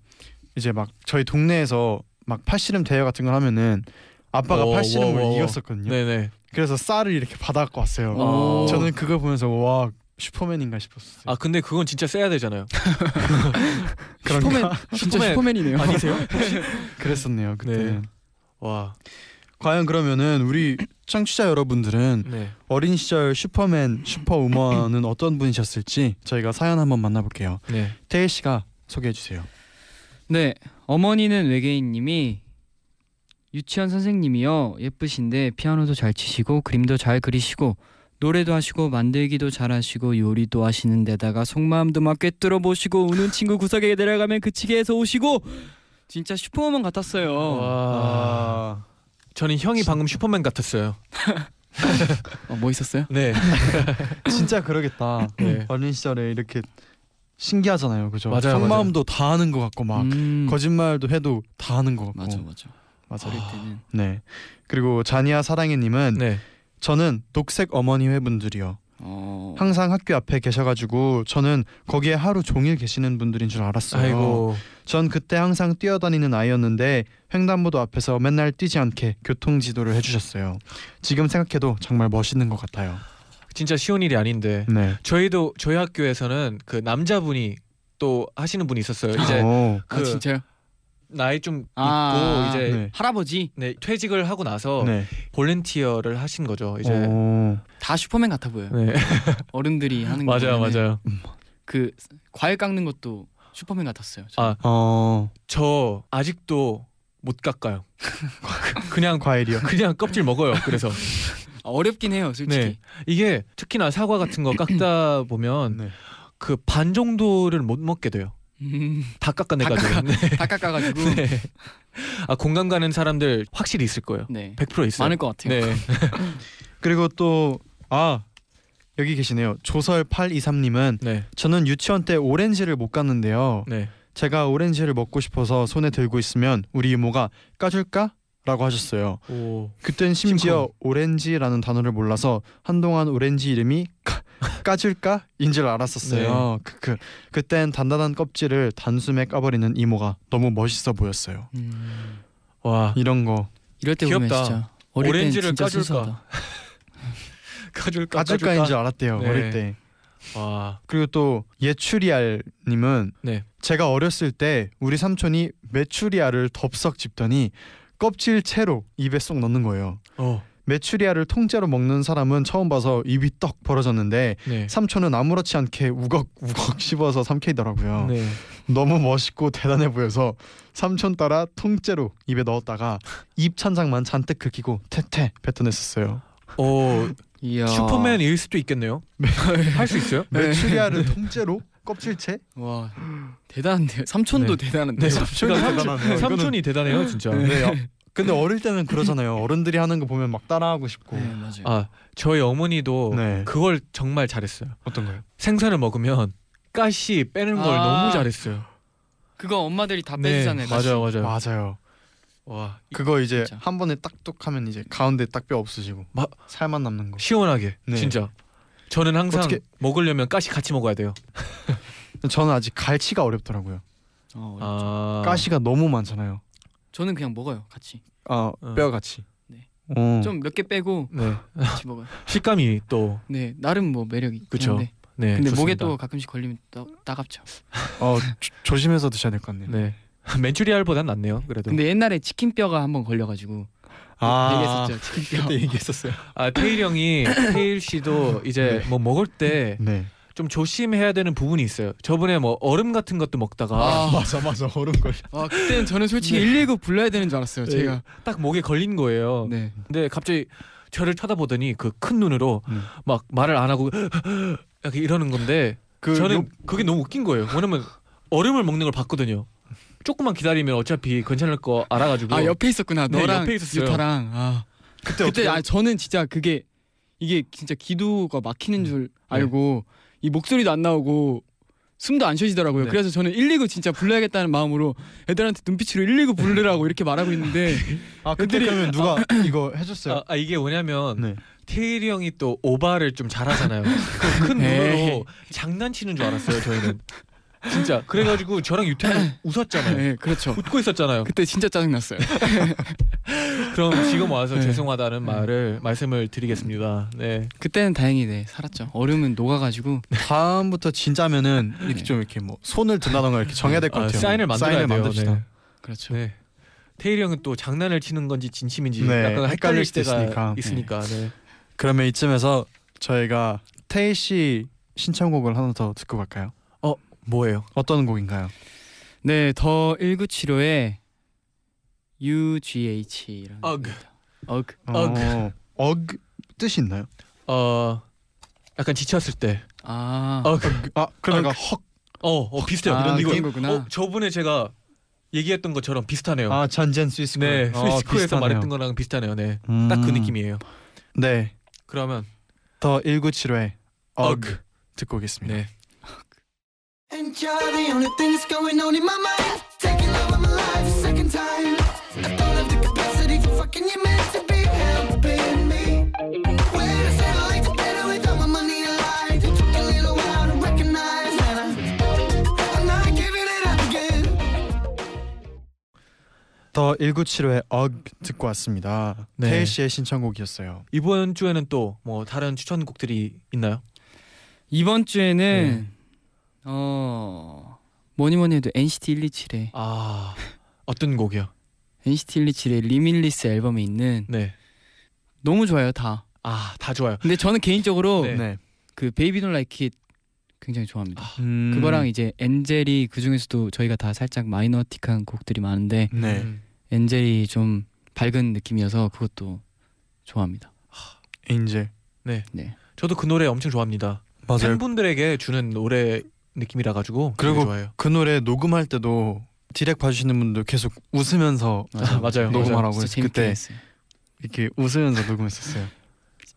B: 이제 막 저희 동네에서 막 팔씨름 대회 같은 걸 하면은 아빠가
C: 어,
B: 팔씨름을
C: 와, 와, 와.
B: 이겼었거든요.
C: 네네.
B: 그래서 쌀을 이렇게 받아갖고 왔어요.
C: 어.
B: 저는 그걸 보면서 와 슈퍼맨인가 싶었어요.
C: 아 근데 그건 진짜 세야 되잖아요.
E: 슈퍼맨 진짜
C: 슈퍼맨
E: 슈퍼맨 이네요.
C: 아니세요?
B: 그랬었네요 그때는.
C: 네. 와.
B: 과연 그러면은 우리 청취자 여러분들은
C: 네.
B: 어린 시절 슈퍼맨, 슈퍼우먼은 어떤 분이셨을지 저희가 사연 한번 만나볼게요.
C: 네.
B: 태일 씨가 소개해 주세요.
E: 네, 어머니는 외계인님이 유치원 선생님이요. 예쁘신데 피아노도 잘 치시고 그림도 잘 그리시고 노래도 하시고 만들기도 잘하시고 요리도 하시는 데다가 속마음도 막 꿰뚫어 보시고 우는 친구 구석에 내려가면 그치게해서 오시고 진짜 슈퍼우먼 같았어요.
C: 와. 저는 형이 방금 슈퍼맨 같았어요.
E: 어, 뭐 있었어요?
C: 네.
B: 진짜 그러겠다.
C: 네.
B: 어린 시절에 이렇게 신기하잖아요, 그죠?
C: 맞아요,
B: 속마음도 다 하는 것 같고 막
E: 음,
B: 거짓말도 해도 다 하는 것 같고.
E: 맞아 맞아. 어릴 때는
B: 네. 그리고 자니아 사랑해님은
C: 네.
B: 저는 녹색 어머니 회분들이요.
E: 어,
B: 항상 학교 앞에 계셔가지고 저는 거기에 하루 종일 계시는 분들인 줄 알았어요.
C: 아이고.
B: 전 그때 항상 뛰어다니는 아이였는데 횡단보도 앞에서 맨날 뛰지 않게 교통 지도를 해주셨어요. 지금 생각해도 정말 멋있는 것 같아요.
C: 진짜 쉬운 일이 아닌데
B: 네.
C: 저희도 저희 학교에서는 그 남자분이 또 하시는 분이 있었어요. 이제
B: 오.
C: 그
E: 아 진짜요?
C: 나이 좀 있고
E: 아,
C: 이제
B: 네.
E: 할아버지
C: 네, 퇴직을 하고 나서
B: 네.
C: 볼런티어를 하신 거죠. 이제
B: 오.
E: 다 슈퍼맨 같아 보여요.
C: 네.
E: 어른들이 하는 거
C: 맞아요, 맞아요.
E: 그 과일 깎는 것도 슈퍼맨 같았어요.
C: 아,
B: 어.
C: 저 아직도 못 깎아요. 그냥
B: 과일이요.
C: 그냥 껍질 먹어요. 그래서
E: 아, 어렵긴 해요, 솔직히.
C: 네. 이게 특히나 사과 같은 거 깎다 보면
B: 네.
C: 그반 정도를 못 먹게 돼요.
E: 음,
C: 다 깎아내가지고. 네.
E: 다 깎아 가지고
C: 네. 아 공감 가는 사람들 확실히 있을 거예요.
E: 네
C: 100% 있어요.
E: 많을 것 같아요.
C: 네.
B: 그리고 또 아 여기 계시네요. 조설 823님은
C: 네.
B: 저는 유치원 때 오렌지를 못 갔는데요.
C: 네.
B: 제가 오렌지를 먹고 싶어서 손에 들고 있으면 우리 이모가 까줄까? 라고 하셨어요.
C: 오.
B: 그땐 심지어 오렌지라는 단어를 몰라서 한동안 오렌지 이름이 까, 까줄까인 줄 알았었어요. 그, 그 그땐 단단한 껍질을 단숨에 까버리는 이모가 너무 멋있어 보였어요.
E: 음,
C: 와.
B: 이런 거
E: 이럴 때 보면
C: 귀엽다.
E: 진짜 어릴 땐
C: 오렌지를
E: 진짜
C: 까줄까? 까줄까?
B: 까줄까인 줄 알았대요
C: 네.
B: 어릴 때.
C: 와.
B: 그리고 또 예추리알님은
C: 네.
B: 제가 어렸을 때 우리 삼촌이 메추리알을 덥석 집더니 껍질 채로 입에 쏙 넣는 거예요.
C: 어.
B: 메추리알을 통째로 먹는 사람은 처음 봐서 입이 떡 벌어졌는데
C: 네.
B: 삼촌은 아무렇지 않게 우걱우걱 씹어서 삼키더라고요.
C: 네.
B: 너무 멋있고 대단해 보여서 삼촌 따라 통째로 입에 넣었다가 입 천장만 잔뜩 긁히고 태태 뱉어냈었어요.
C: 오.
E: 이야.
C: 슈퍼맨일 수도 있겠네요. 할 수 있어요?
E: 네.
B: 메추리알을 통째로 껍질채?
E: 와 대단한데요. 삼촌도 대단한데요.
B: 삼촌이 대단하네요.
C: 삼촌이 대단해요, 진짜.
B: 네. 어, 근데 어릴 때는 그러잖아요. 어른들이 하는 거 보면 막 따라하고 싶고.
E: 네 맞아요.
C: 아, 저희 어머니도
B: 네.
C: 그걸 정말 잘했어요.
B: 어떤 거요?
C: 생선을 먹으면 가시 빼는 걸
E: 아.
C: 너무 잘했어요.
E: 그거 엄마들이 다
C: 네,
E: 빼주잖아요.
C: 맞아요, 맞아요.
B: 맞아요.
C: 와,
B: 그거 이제
E: 진짜.
B: 한 번에 딱똑하면 이제 가운데 딱 뼈 없어지고
C: 마-
B: 살만 남는 거.
C: 시원하게
B: 네.
C: 진짜. 저는 항상
B: 어떻게-
C: 먹으려면 가시 같이 먹어야 돼요.
B: 저는 아직 갈치가 어렵더라고요.
E: 어,
C: 아,
B: 가시가 너무 많잖아요.
E: 저는 그냥 먹어요. 같이.
B: 아,
C: 어.
B: 뼈 같이.
E: 네.
B: 어.
E: 좀몇 개 빼고
C: 네
E: 같이 먹어요.
C: 식감이 또
E: 네 나름 뭐 매력이. 한데.
C: 네.
E: 근데 목에
C: 좋습니다.
E: 또 가끔씩 걸리면 또 따갑죠.
B: 어, 조, 조심해서 드셔야 될 것 같네요.
C: 네 맨추리알보단 낫네요. 그래도.
E: 근데 옛날에 치킨 뼈가 한번 걸려가지고
B: 아,
E: 얘기했었죠. 치킨 뼈.
B: 그때 얘기했었어요.
C: 아 테일 형이 테일 씨도 이제
B: 네.
C: 뭐 먹을 때 좀
B: 네.
C: 조심해야 되는 부분이 있어요. 저번에 뭐 얼음 같은 것도 먹다가
E: 아.
B: 맞아 맞아 얼음 걸.
E: 아 그때는 저는 솔직히 119 불러야 되는 줄 알았어요.
C: 네.
E: 제가.
C: 딱 목에 걸린 거예요.
E: 네.
C: 근데 갑자기 저를 쳐다보더니 그 큰 눈으로
B: 네.
C: 막 말을 안 하고 이렇게 이러는 건데
B: 그
C: 저는
B: 요-
C: 그게 너무 웃긴 거예요. 왜냐면 얼음을 먹는 걸 봤거든요. 조금만 기다리면 어차피 괜찮을 거 알아가지고
E: 아 옆에 있었구나.
C: 네,
E: 너랑
C: 옆에 있었어요.
E: 유타랑. 아.
B: 그때
E: 그때
B: 어떻게
E: 아 저는 진짜 그게 이게 진짜 기도가 막히는 줄
C: 네.
E: 알고 이 목소리도 안 나오고 숨도 안 쉬어지더라고요.
C: 네.
E: 그래서 저는 119 진짜 불러야겠다는 마음으로 애들한테 눈빛으로 119 부르라고 이렇게 말하고 있는데
B: 아 그때
E: 애들이-
B: 그러면 누가 이거 해줬어요?
C: 아, 아, 이게 뭐냐면
B: 네.
C: 테일이 형이 또 오바를 좀 잘하잖아요. 그큰
E: 에이.
C: 눈으로 장난치는 줄 알았어요. 저희는 진짜 그래가지고 저랑 유태는 웃었잖아요.
E: 네, 그렇죠.
C: 웃고 있었잖아요.
E: 그때 진짜 짜증 났어요.
C: 그럼 지금 와서
E: 네.
C: 죄송하다는 말을 말씀을 드리겠습니다. 네.
E: 그때는 다행히 네 살았죠. 얼음은 녹아가지고
B: 다음부터 진짜면은 이렇게
E: 네.
B: 좀 이렇게 뭐 손을 든다던가 이렇게 정해야 될것
C: 아,
B: 같아요.
C: 사인을 만들어야
B: 사인을
C: 돼요.
B: 만듭시다.
C: 네.
E: 그렇죠.
C: 네. 테일이 형은 또 장난을 치는 건지 진심인지
B: 네,
C: 약간 헷갈릴 때가
B: 있으니까.
C: 있으니까. 네.
B: 그러면 이쯤에서 저희가 태희 씨 신청곡을 하나 더 듣고 갈까요?
C: 뭐예요?
B: 어떤 곡인가요?
E: 네, 더 1975의 UGH라는
C: 어그.
E: 어그.
B: 어, 어그 뜻이 있나요?
C: 어 약간 지쳤을 때.
E: 아.
C: 어,
B: 아 그러니까 헉.
C: 어, 어 비슷해요.
E: 아,
C: 이거
E: 그런 거구나.
C: 어, 저번에 제가 얘기했던 것처럼 비슷하네요.
B: 아 잔젠 스위스
C: 네,
B: 어,
C: 스위스코에서
B: 비슷하네요.
C: 말했던 거랑 비슷하네요. 네,
B: 음.
C: 딱그 느낌이에요.
B: 네,
C: 그러면
B: 더 1975의 어그
C: 어그.
B: 듣고 오겠습니다.
C: 네.
G: And you're the only thing that's going on in my mind. Taking over my life a second time. I don't have the capacity for fucking you meant to be helping me. Where to settle like the better without my money and life. It took a little while to recognize that I, I'm not giving it up again.
B: 더 1975의 어그 듣고 왔습니다.
C: 네.
B: 태희 씨의 신청곡이었어요.
C: 이번 주에는 또 뭐 다른 추천곡들이 있나요?
E: 이번 주에는
C: 네.
E: 어 뭐니 뭐니 해도 NCT 127의
C: 아 어떤 곡이요?
E: NCT 127의 Limitless 앨범에 있는
C: 네.
E: 너무 좋아요 다.
C: 아 다 좋아요.
E: 근데 저는 개인적으로
C: 네.
B: 네.
E: 그 Baby Don't Like It 굉장히 좋아합니다.
B: 음.
E: 그거랑 이제 Angel이 그 중에서도 저희가 다 살짝 마이너틱한 곡들이 많은데
B: 네.
C: 음.
E: Angel이 좀 밝은 느낌이어서 그것도 좋아합니다.
B: Angel.
E: 네.
C: 저도 그 노래 엄청 좋아합니다.
B: 맞아요.
C: 팬분들에게 주는 노래 느낌이라 가지고
B: 그리고
C: 되게 좋아해요.
B: 그 노래 녹음할 때도 디렉 봐주시는 분들 계속 웃으면서
C: 맞아요. 맞아요.
B: 녹음하라고
E: 재밌게
B: 그때
E: 했어요.
B: 이렇게 웃으면서 녹음했었어요.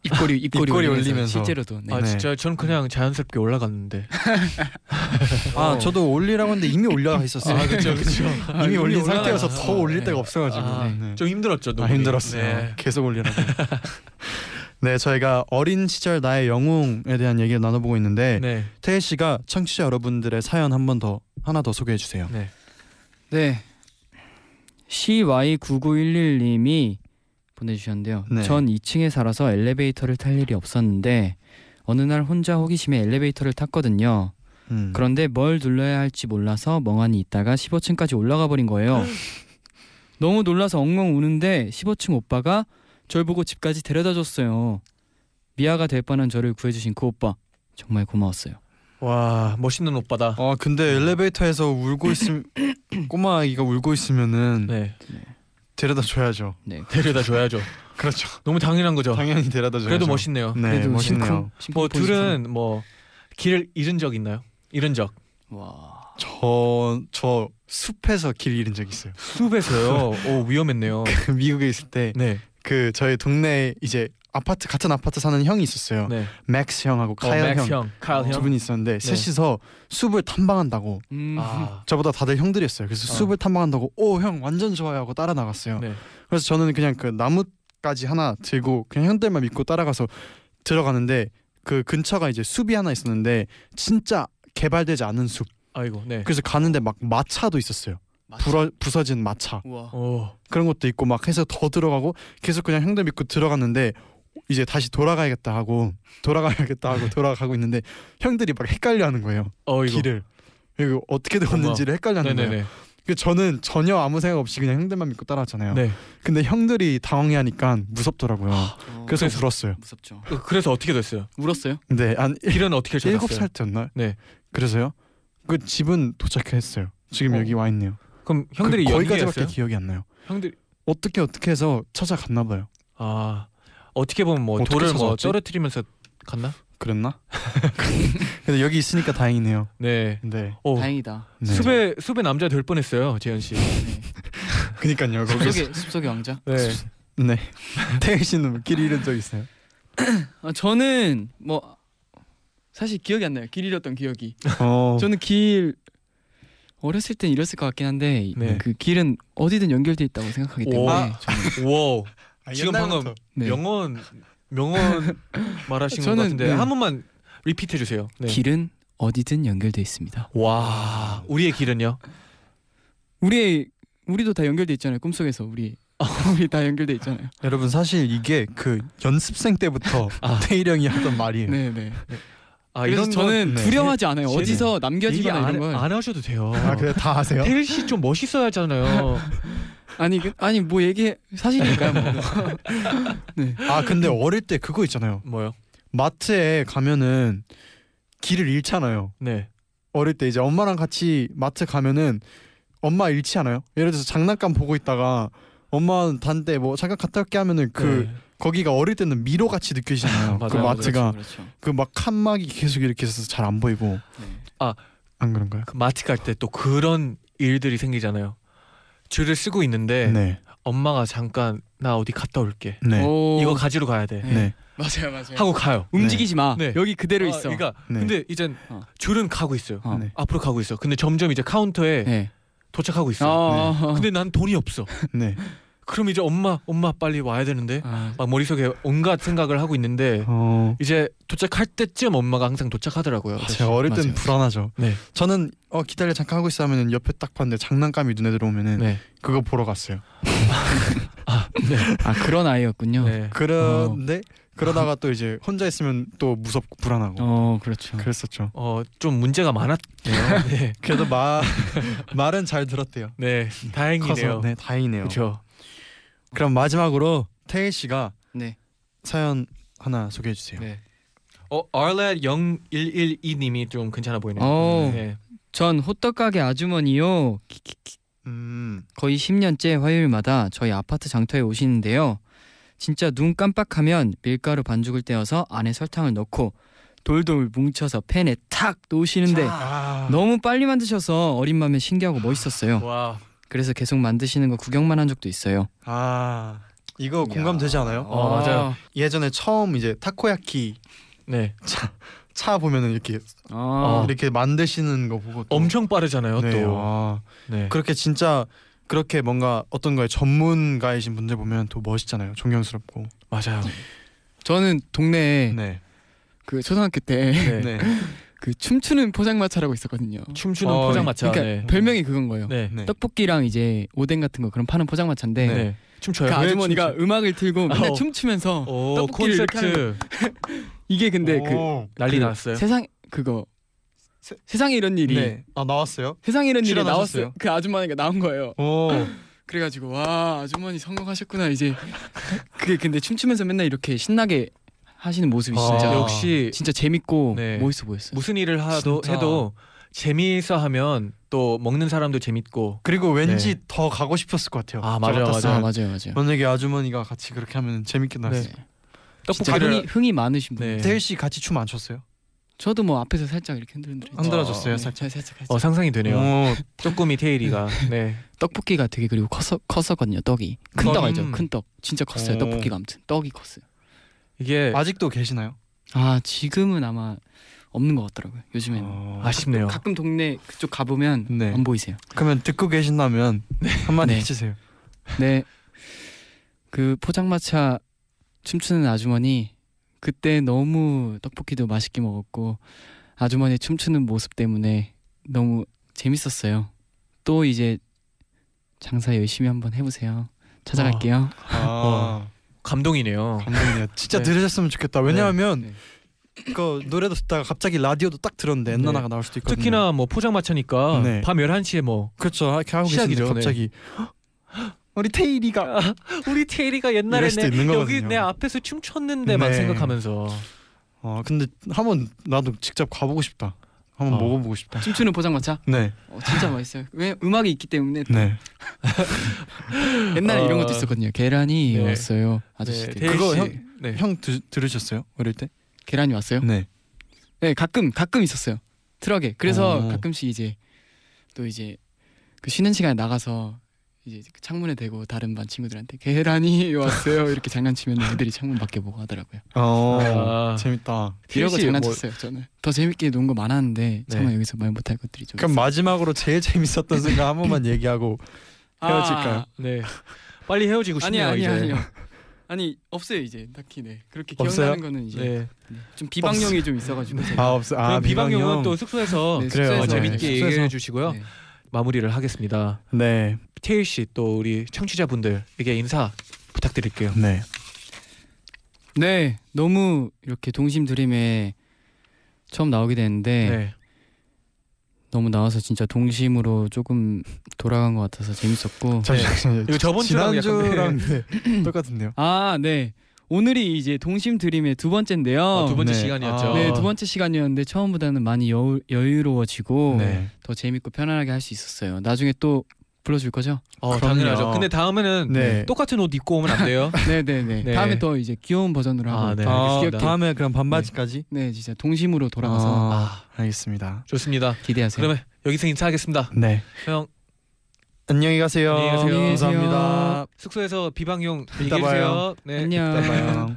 E: 입꼬리 입꼬리,
B: 입꼬리
E: 올리면서,
B: 올리면서.
E: 실제로도 네.
C: 아
B: 네.
C: 진짜 전 그냥 자연스럽게 올라갔는데.
B: 아 저도 올리라고 했는데 이미 올라가 있었어요.
C: 아 그렇죠 그렇죠.
B: 이미 올린
C: 올라가
B: 상태여서. 더 올릴
C: 네.
B: 데가 없어가지고
C: 아,
B: 네.
C: 좀 힘들었죠.
B: 아. 힘들었어요.
C: 네.
B: 계속 올리라고. 네, 저희가 어린 시절 나의 영웅에 대한 얘기를 나눠보고 있는데
C: 네.
B: 태혜 씨가 청취자 여러분들의 사연 한 번 더 하나 더 소개해 주세요.
C: 네.
E: 네. CY9911님이 보내주셨는데요.
B: 네.
E: 전 2층에 살아서 엘리베이터를 탈 일이 없었는데 어느 날 혼자 호기심에 엘리베이터를 탔거든요.
B: 음.
E: 그런데 뭘 눌러야 할지 몰라서 멍하니 있다가 15층까지 올라가 버린 거예요. 너무 놀라서 엉엉 우는데 15층 오빠가 절 보고 집까지 데려다 줬어요. 미아가 될 뻔한 저를 구해주신 그 오빠 정말 고마웠어요.
C: 와 멋있는 오빠다.
B: 아 근데 엘리베이터에서 울고 있음 꼬마 아기가 울고 있으면은
C: 네.
B: 데려다 줘야죠.
E: 네.
C: 데려다 줘야죠.
B: 그렇죠.
C: 너무 당연한 거죠.
B: 당연히 데려다 줘야죠.
C: 그래도 멋있네요.
B: 네,
E: 그래도
B: 멋있네요.
E: 심쿵,
C: 뭐
E: 심쿵
C: 둘은 뭐 길을 잃은 적 있나요? 잃은 적
E: 와.
B: 저저 숲에서 길 잃은 적 있어요.
C: 숲에서요. 오 위험했네요.
B: 그 미국에 있을 때 그
C: 네.
B: 저희 동네 이제 아파트 같은 아파트 사는 형이 있었어요.
C: 네.
B: 맥스 형하고
C: 어,
B: 카일
C: 맥스
B: 형.
C: 형, 카일
B: 두
C: 형.
B: 분이 있었는데 셋이서 숲을 탐방한다고
E: 음.
C: 아.
B: 저보다 다들 형들이었어요. 그래서
C: 어.
B: 숲을 탐방한다고 오 형 완전 좋아요 하고 따라 나갔어요.
C: 네.
B: 그래서 저는 그냥 그 나뭇가지 하나 들고 그냥 형들만 믿고 따라가서 들어가는데 그 근처가 이제 숲이 하나 있었는데 진짜 개발되지 않은 숲.
C: 아이고. 네.
B: 그래서 가는데 막 마차도 있었어요. 부러, 부서진 마차
E: 우와.
C: 오.
B: 그런 것도 있고 막 해서 더 들어가고 계속 그냥 형들 믿고 들어갔는데 이제 다시 돌아가야겠다 하고 돌아가야겠다 하고 돌아가고 있는데 형들이 막 헷갈려하는 거예요.
C: 어이고.
B: 길을 그리고 어떻게 되었는지를 헷갈려하는 거예요.
C: 네네네.
B: 그 저는 전혀 아무 생각 없이 그냥 형들만 믿고 따라왔잖아요.
C: 네.
B: 근데 형들이 당황해하니까 무섭더라고요. 그래서
C: 그래서-
B: 울었어요.
E: 무섭죠.
C: 어, 그래서 어떻게 됐어요?
E: 울었어요?
B: 근데 한
C: 길은 어떻게 찾았어요?
B: 일곱 살 때였나?
C: 네.
B: 그래서요. 그 집은 도착했어요. 지금
C: 어.
B: 여기 와 있네요.
C: 그럼 형들이
B: 그 거기까지밖에? 기억이 안 나요.
C: 형들
B: 어떻게 어떻게 해서 찾아갔나 봐요.
C: 아 어떻게 보면 뭐
B: 어떻게
C: 돌을 뭐
B: 찾아왔지?
C: 떨어뜨리면서 갔나?
B: 그랬나? 근데 여기 있으니까 다행이네요.
C: 네.
B: 네.
C: 오.
E: 다행이다.
B: 네.
C: 숲의 숲의 남자 될 뻔했어요 재현 씨.
B: 그니까요. 거기서
E: 숲속의 숲속의 왕자.
C: 네.
B: 네. 태일 씨는 길 잃은 적 있어요?
E: 아, 저는 뭐 사실 기억이 안 나요. 길 잃었던 기억이.
B: 어.
E: 저는 길 어렸을 땐 잃었을 것 같긴 한데
C: 네.
E: 그 길은 어디든 연결돼 있다고 생각하기 때문에
C: 와.
E: 저는
C: wow.
B: 아,
C: 지금. 방금
E: 네.
C: 명언 명언 말하신 것
E: 저는,
C: 같은데
E: 네.
C: 한 번만 리피트 해 주세요. 네.
E: 길은 어디든 연결돼 있습니다.
C: 와 우리의 길은요?
E: 우리 우리도 다 연결돼 있잖아요. 꿈속에서 우리 우리 다 연결돼 있잖아요.
B: 여러분 사실 이게 그 연습생 때부터
C: 아.
B: 태일 형이 하던 말이에요.
E: 네, 네.
C: 아
E: 그래서
C: 이런
E: 저는
B: 네.
E: 두려워하지 않아요.
C: 쟤는
E: 어디서
C: 건 얘기
E: 남겨지거나
C: 안,
E: 이런 걸.
C: 안 하셔도 돼요.
B: 아 그래 다 아세요?
C: 태일 씨 좀 멋있어야 하잖아요.
E: 아니 그, 아니 뭐 얘기 사실이니까요. 뭐. 네.
B: 아 근데 어릴 때 그거 있잖아요.
C: 뭐요?
B: 마트에 가면은 길을 잃잖아요.
C: 네.
B: 어릴 때 이제 엄마랑 같이 마트 가면은 엄마 잃지 않아요? 예를 들어서 장난감 보고 있다가 엄마 단데 뭐 잠깐 갔다 올게 하면은 그
C: 네.
B: 거기가 어릴 때는 미로 같이 느껴지잖아요.
C: 맞아요,
B: 그. 마트가
E: 그렇죠.
B: 그막 칸막이 계속 이렇게 있어서 잘 안 보이고
E: 네.
B: 안 그런가요?
C: 그 마트 갈 때 또 그런 일들이 생기잖아요. 줄을 쓰고 있는데
B: 네.
C: 엄마가 잠깐 나 어디 갔다 올게.
B: 네.
E: 오.
C: 이거 가지러 가야 돼.
E: 네.
B: 네.
E: 맞아요, 맞아요.
C: 하고 가요.
E: 움직이지 마.
C: 네.
E: 여기 그대로
C: 아,
E: 있어.
C: 그러니까
B: 네.
C: 근데 이젠
E: 어.
C: 줄은 가고 있어요.
E: 어.
B: 네.
C: 앞으로 가고 있어. 근데 점점 이제 카운터에
E: 네.
C: 도착하고
E: 어,
C: 있어.
E: 어, 어.
C: 근데 난 돈이 없어.
B: 네.
C: 그럼 이제 엄마 엄마 빨리 와야 되는데
E: 아,
C: 막 머릿속에 온갖 생각을 하고 있는데
B: 어.
C: 이제 도착할 때쯤 엄마가 항상 도착하더라고요.
B: 제가 어릴 때는
E: 맞아요.
B: 불안하죠.
C: 네.
B: 저는 어 기다려 잠깐 하고 있어 하면은 옆에 딱 봤는데 장난감이 눈에 들어오면은
C: 네.
B: 그거 보러 갔어요.
C: 아, 네.
E: 아 그런 아이였군요.
C: 네.
B: 그런데 그러다가 또 이제 혼자 있으면 또 무섭고 불안하고
E: 어 그렇죠.
B: 그랬었죠.
C: 어, 좀 문제가 많았네요. 네.
B: 그래도 말 말은 잘 들었대요.
C: 네. 다행이네요.
B: 커서 네 다행이네요.
C: 그렇죠.
B: 그럼 마지막으로 태일 씨가
E: 네.
B: 사연 하나 소개해 주세요.
C: 네. 어, arlet 0112님이 좀 괜찮아 보이네요.
E: 어.
C: 네.
E: 전 호떡 가게 아주머니요.
B: 음.
E: 거의 10년째 화요일마다 저희 아파트 장터에 오시는데요. 진짜 눈 깜빡하면 밀가루 반죽을 떼어서 안에 설탕을 넣고 돌돌 뭉쳐서 팬에 탁 놓으시는데
B: 아.
E: 너무 빨리 만드셔서 어린 마음에 신기하고 멋있었어요.
C: 와.
E: 그래서 계속 만드시는 거 구경만 한 적도 있어요.
B: 아. 이거 공감되지 않아요?
C: 어, 맞아요.
B: 예전에 처음 이제 타코야키
C: 네.
B: 차 보면은 이렇게
E: 아,
B: 이렇게 만드시는 거 보고 또
C: 엄청 빠르잖아요.
B: 네,
C: 또.
B: 아,
C: 네.
B: 그렇게 진짜 그렇게 뭔가 어떤 거에 전문가이신 분들 보면 또 멋있잖아요. 존경스럽고.
C: 맞아요.
E: 저는 동네에
B: 네.
E: 그 초등학교 때그
C: 네.
B: 네.
E: 춤추는 포장마차라고 있었거든요.
C: 춤추는
B: 어,
C: 포장마차.
E: 그러니까
C: 네.
E: 별명이 그건 거예요.
C: 네.
B: 네.
E: 떡볶이랑 이제 오뎅 같은 거 그런 파는 포장마차인데
C: 네. 춤춰요.
B: 그왜
E: 아주머니가
B: 춤추-
E: 음악을 틀고 맨날
C: 어.
E: 춤추면서
C: 오,
E: 떡볶이를
C: 콘셉트
E: 이게 근데 그
B: 오.
C: 난리
E: 그
C: 났어요.
E: 세상 그거
B: 세-
E: 세상에 이런 일이
B: 네. 아 나왔어요?
E: 세상에 이런 일이? 나왔어요. 그 아주머니가 나온 거예요.
B: 오.
E: 그래가지고 와 아주머니 성공하셨구나 이제 그게 근데 춤추면서 맨날 이렇게 신나게 하시는 모습이 진짜
B: 아.
C: 역시
E: 진짜 재밌고
C: 네.
E: 멋있어 보였어요.
C: 무슨 일을 하도
B: 진짜.
C: 해도 재미있어 하면 또 먹는 사람도 재밌고.
B: 그리고 왠지
C: 네.
B: 더 가고 싶었을 것 같아요.
C: 아,
B: 저
C: 맞아요,
B: 같았으면.
E: 아 맞아요 맞아요.
B: 만약에 아주머니가 같이 그렇게 하면 재밌게 나왔어요.
C: 네.
E: 진짜
C: 떡볶이를
E: 흥이, 흥이 많으신 분.
C: 네.
B: 태일 씨 같이 춤 안 췄어요?
E: 저도 뭐 앞에서 살짝 이렇게 흔들흔들.
B: 흔들어줬어요,
E: 네,
B: 살짝?
E: 살짝 살짝.
C: 어 상상이 되네요.
B: 오.
C: 쪼꼬미 테일이가. 네.
E: 떡볶이가 되게 그리고 컸어, 컸었거든요 떡이 큰
C: 떡?
E: 떡 알죠
C: 음.
E: 큰떡 진짜 컸어요
B: 오.
E: 떡볶이가 아무튼 떡이 컸어요
C: 이게
B: 아직도 계시나요?
E: 아 지금은 아마 없는 것 같더라고요 요즘에는
B: 어.
C: 아쉽네요.
E: 가끔 동네 그쪽 가 보면
B: 네.
E: 안 보이세요
B: 그러면 듣고 계신다면 한마디
E: 네.
B: 해주세요.
E: 네 그 포장마차 춤추는 아주머니 그때 너무 떡볶이도 맛있게 먹었고 아주머니 춤추는 모습 때문에 너무 재밌었어요 또 이제 장사 열심히 한번 해보세요 찾아갈게요
B: 아.
C: 감동이네요.
B: 감동이네요. 진짜
C: 네.
B: 들으셨으면 좋겠다. 왜냐하면
E: 네.
B: 그 노래도 듣다가 갑자기 라디오도 딱 들었는데 엔나나가
C: 네.
B: 나올 수도 있거든요.
C: 특히나 뭐 포장마차니까
B: 네.
C: 밤 11시에 뭐
B: 그렇죠. 이렇게 하고
C: 시작이죠, 네.
B: 갑자기 우리 테일이가
C: 우리 테일이가 옛날에 내, 여기. 내 앞에서 춤췄는데 막
B: 네.
C: 생각하면서
B: 어 근데 한번 나도 직접 가보고 싶다. 한번
C: 어.
B: 먹어보고 싶다.
E: 춤추는 포장마차
B: 네,
E: 어, 진짜 맛있어요 왜 음악이 있기 때문에
B: 네.
E: 옛날에 이런
C: 어.
E: 것도 있었거든요 계란이
C: 네.
E: 왔어요
C: 네,
E: 아저씨들
C: 테일
B: 그거
C: 씨.
B: 형-
C: 네.
B: 형 드, 들으셨어요? 어릴 때?
E: 계란이 왔어요
B: 네.
E: 네 가끔 가끔 있었어요 트럭에 그래서
B: 어.
E: 가끔씩 이제 또 이제 그 쉬는 시간에 나가서 이제 그 창문에 대고 다른 반 친구들한테 계란이 왔어요 이렇게 장난치면 애들이 창문 밖에 보고 하더라고요
B: 어
C: 아.
B: 재밌다.
E: 이러고
C: 씨,
E: 장난쳤어요 저는 더 재밌게 논 거 많았는데 차마 여기서 말 못할 것들이 좀
B: 그럼
E: 있어요.
B: 마지막으로 제일 재밌었던 순간 한 번만 얘기하고 헤어질까요?
E: 아,
C: 네. 빨리 헤어지고
E: 아니
C: 싶네요
E: 아니
C: 이제.
E: 아니요 아니 없어요 이제 딱히 네 그렇게
B: 없어요?
E: 기억나는 거는 이제
C: 네.
E: 좀 비방용이 좀 있어가지고 제가.
B: 아 없어. 아
C: 그럼 비방용은
B: 비방용.
C: 또 숙소에서
E: 네,
B: 그래요,
E: 숙소에서
C: 재밌게
E: 네,
C: 얘기해. 주시고요.
E: 네.
C: 마무리를 하겠습니다.
B: 네,
C: 테일 씨 또 우리 청취자분들에게 인사 부탁드릴게요.
B: 네.
E: 네, 너무 이렇게 동심 드림에 처음 나오게 됐는데
C: 네.
E: 너무 나와서 진짜 동심으로 조금 돌아간 것 같아서 재밌었고
B: 잠시만요.
C: 이거 저번 주랑
B: 지난주랑 네, 똑같은데요.
E: 아, 네. 오늘이 이제 동심 드림의 두 번째인데요.
C: 아, 두 번째
B: 네.
C: 시간이었죠.
B: 아.
E: 네, 두 번째 시간이었는데 처음보다는 많이 여유, 여유로워지고
B: 네.
E: 더 재밌고 편안하게 할 수 있었어요. 나중에 또 불러줄 거죠?
C: 어,
B: 그럼요.
C: 당연하죠. 근데 다음에는
B: 네.
C: 똑같은 옷 입고 오면 안 돼요.
E: 네, 네, 네.
C: 네.
E: 다음에 또 이제 귀여운 버전으로 하고
C: 아, 네.
B: 아,
C: 알겠습니다.
B: 다음에 그럼 반바지까지.
E: 네, 진짜 동심으로 돌아가서
B: 아, 알겠습니다.
C: 좋습니다.
E: 기대하세요.
C: 그러면 여기서 인사하겠습니다.
B: 네.
C: 형
B: 안녕히 가세요.
C: 안녕히 가세요.
E: 안녕히 계세요.
B: 감사합니다.
C: 숙소에서 비방용
B: 이따
C: 얘기해 주세요. 네.
E: 안녕.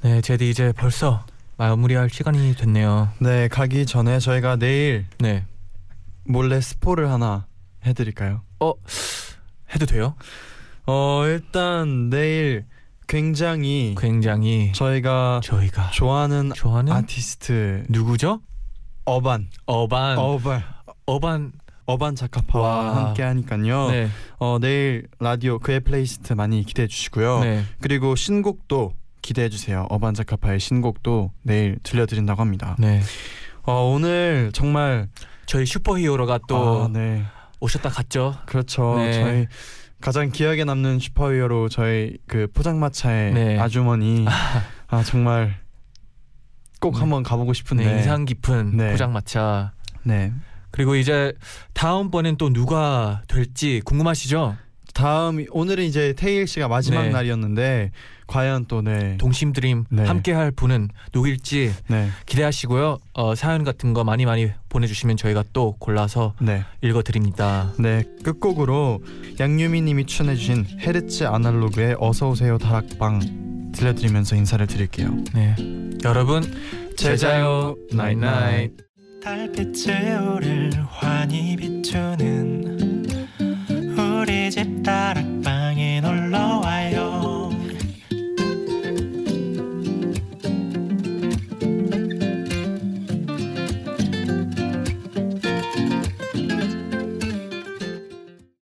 C: 네, 제디 이제 벌써 마무리할 시간이 됐네요.
B: 네, 가기 전에 저희가 내일
C: 네.
B: 몰래 스포를 하나 해드릴까요?
C: 해도 돼요?
B: 어 일단 내일 굉장히
C: 굉장히
B: 저희가
C: 저희가
B: 좋아하는
C: 좋아하는
B: 아티스트
C: 누구죠?
B: 어반
C: 어반
B: 어반
C: 어반
B: 어반 자카파와
C: 와.
B: 함께 하니까요.
C: 네.
B: 어 내일 라디오 그의 플레이리스트 많이 기대해 주시고요.
C: 네.
B: 그리고 신곡도 기대해 주세요. 어반 자카파의 신곡도 내일 들려드린다고 합니다.
C: 네.
B: 어 오늘 정말
C: 저희 슈퍼히어로가 또
B: 아, 네
C: 오셨다 갔죠.
B: 그렇죠.
C: 네.
B: 저희 가장 기억에 남는 슈퍼히어로 저희 그 포장마차의
C: 네.
B: 아주머니 아 정말 꼭
C: 네.
B: 한번 가보고 싶은데
C: 네, 인상 깊은
B: 네.
C: 포장마차.
B: 네
C: 그리고 이제 다음번엔 또 누가 될지 궁금하시죠?
B: 다음 오늘은 이제 테일 씨가 마지막
C: 네.
B: 날이었는데 과연 또 네
C: 동심 드림
B: 네.
C: 함께 할 분은 누구일지
B: 네.
C: 기대하시고요. 어, 사연 같은 거 많이 많이 보내주시면 저희가 또 골라서
B: 네.
C: 읽어드립니다.
B: 네, 끝곡으로 양유미 님이 추천해주신 헤르츠 아날로그의 어서 오세요 다락방 들려드리면서 인사를 드릴게요.
C: 네, 여러분 제자요 나잇나잇.
H: 달빛을 오를 환히 비추는 우리 집 다락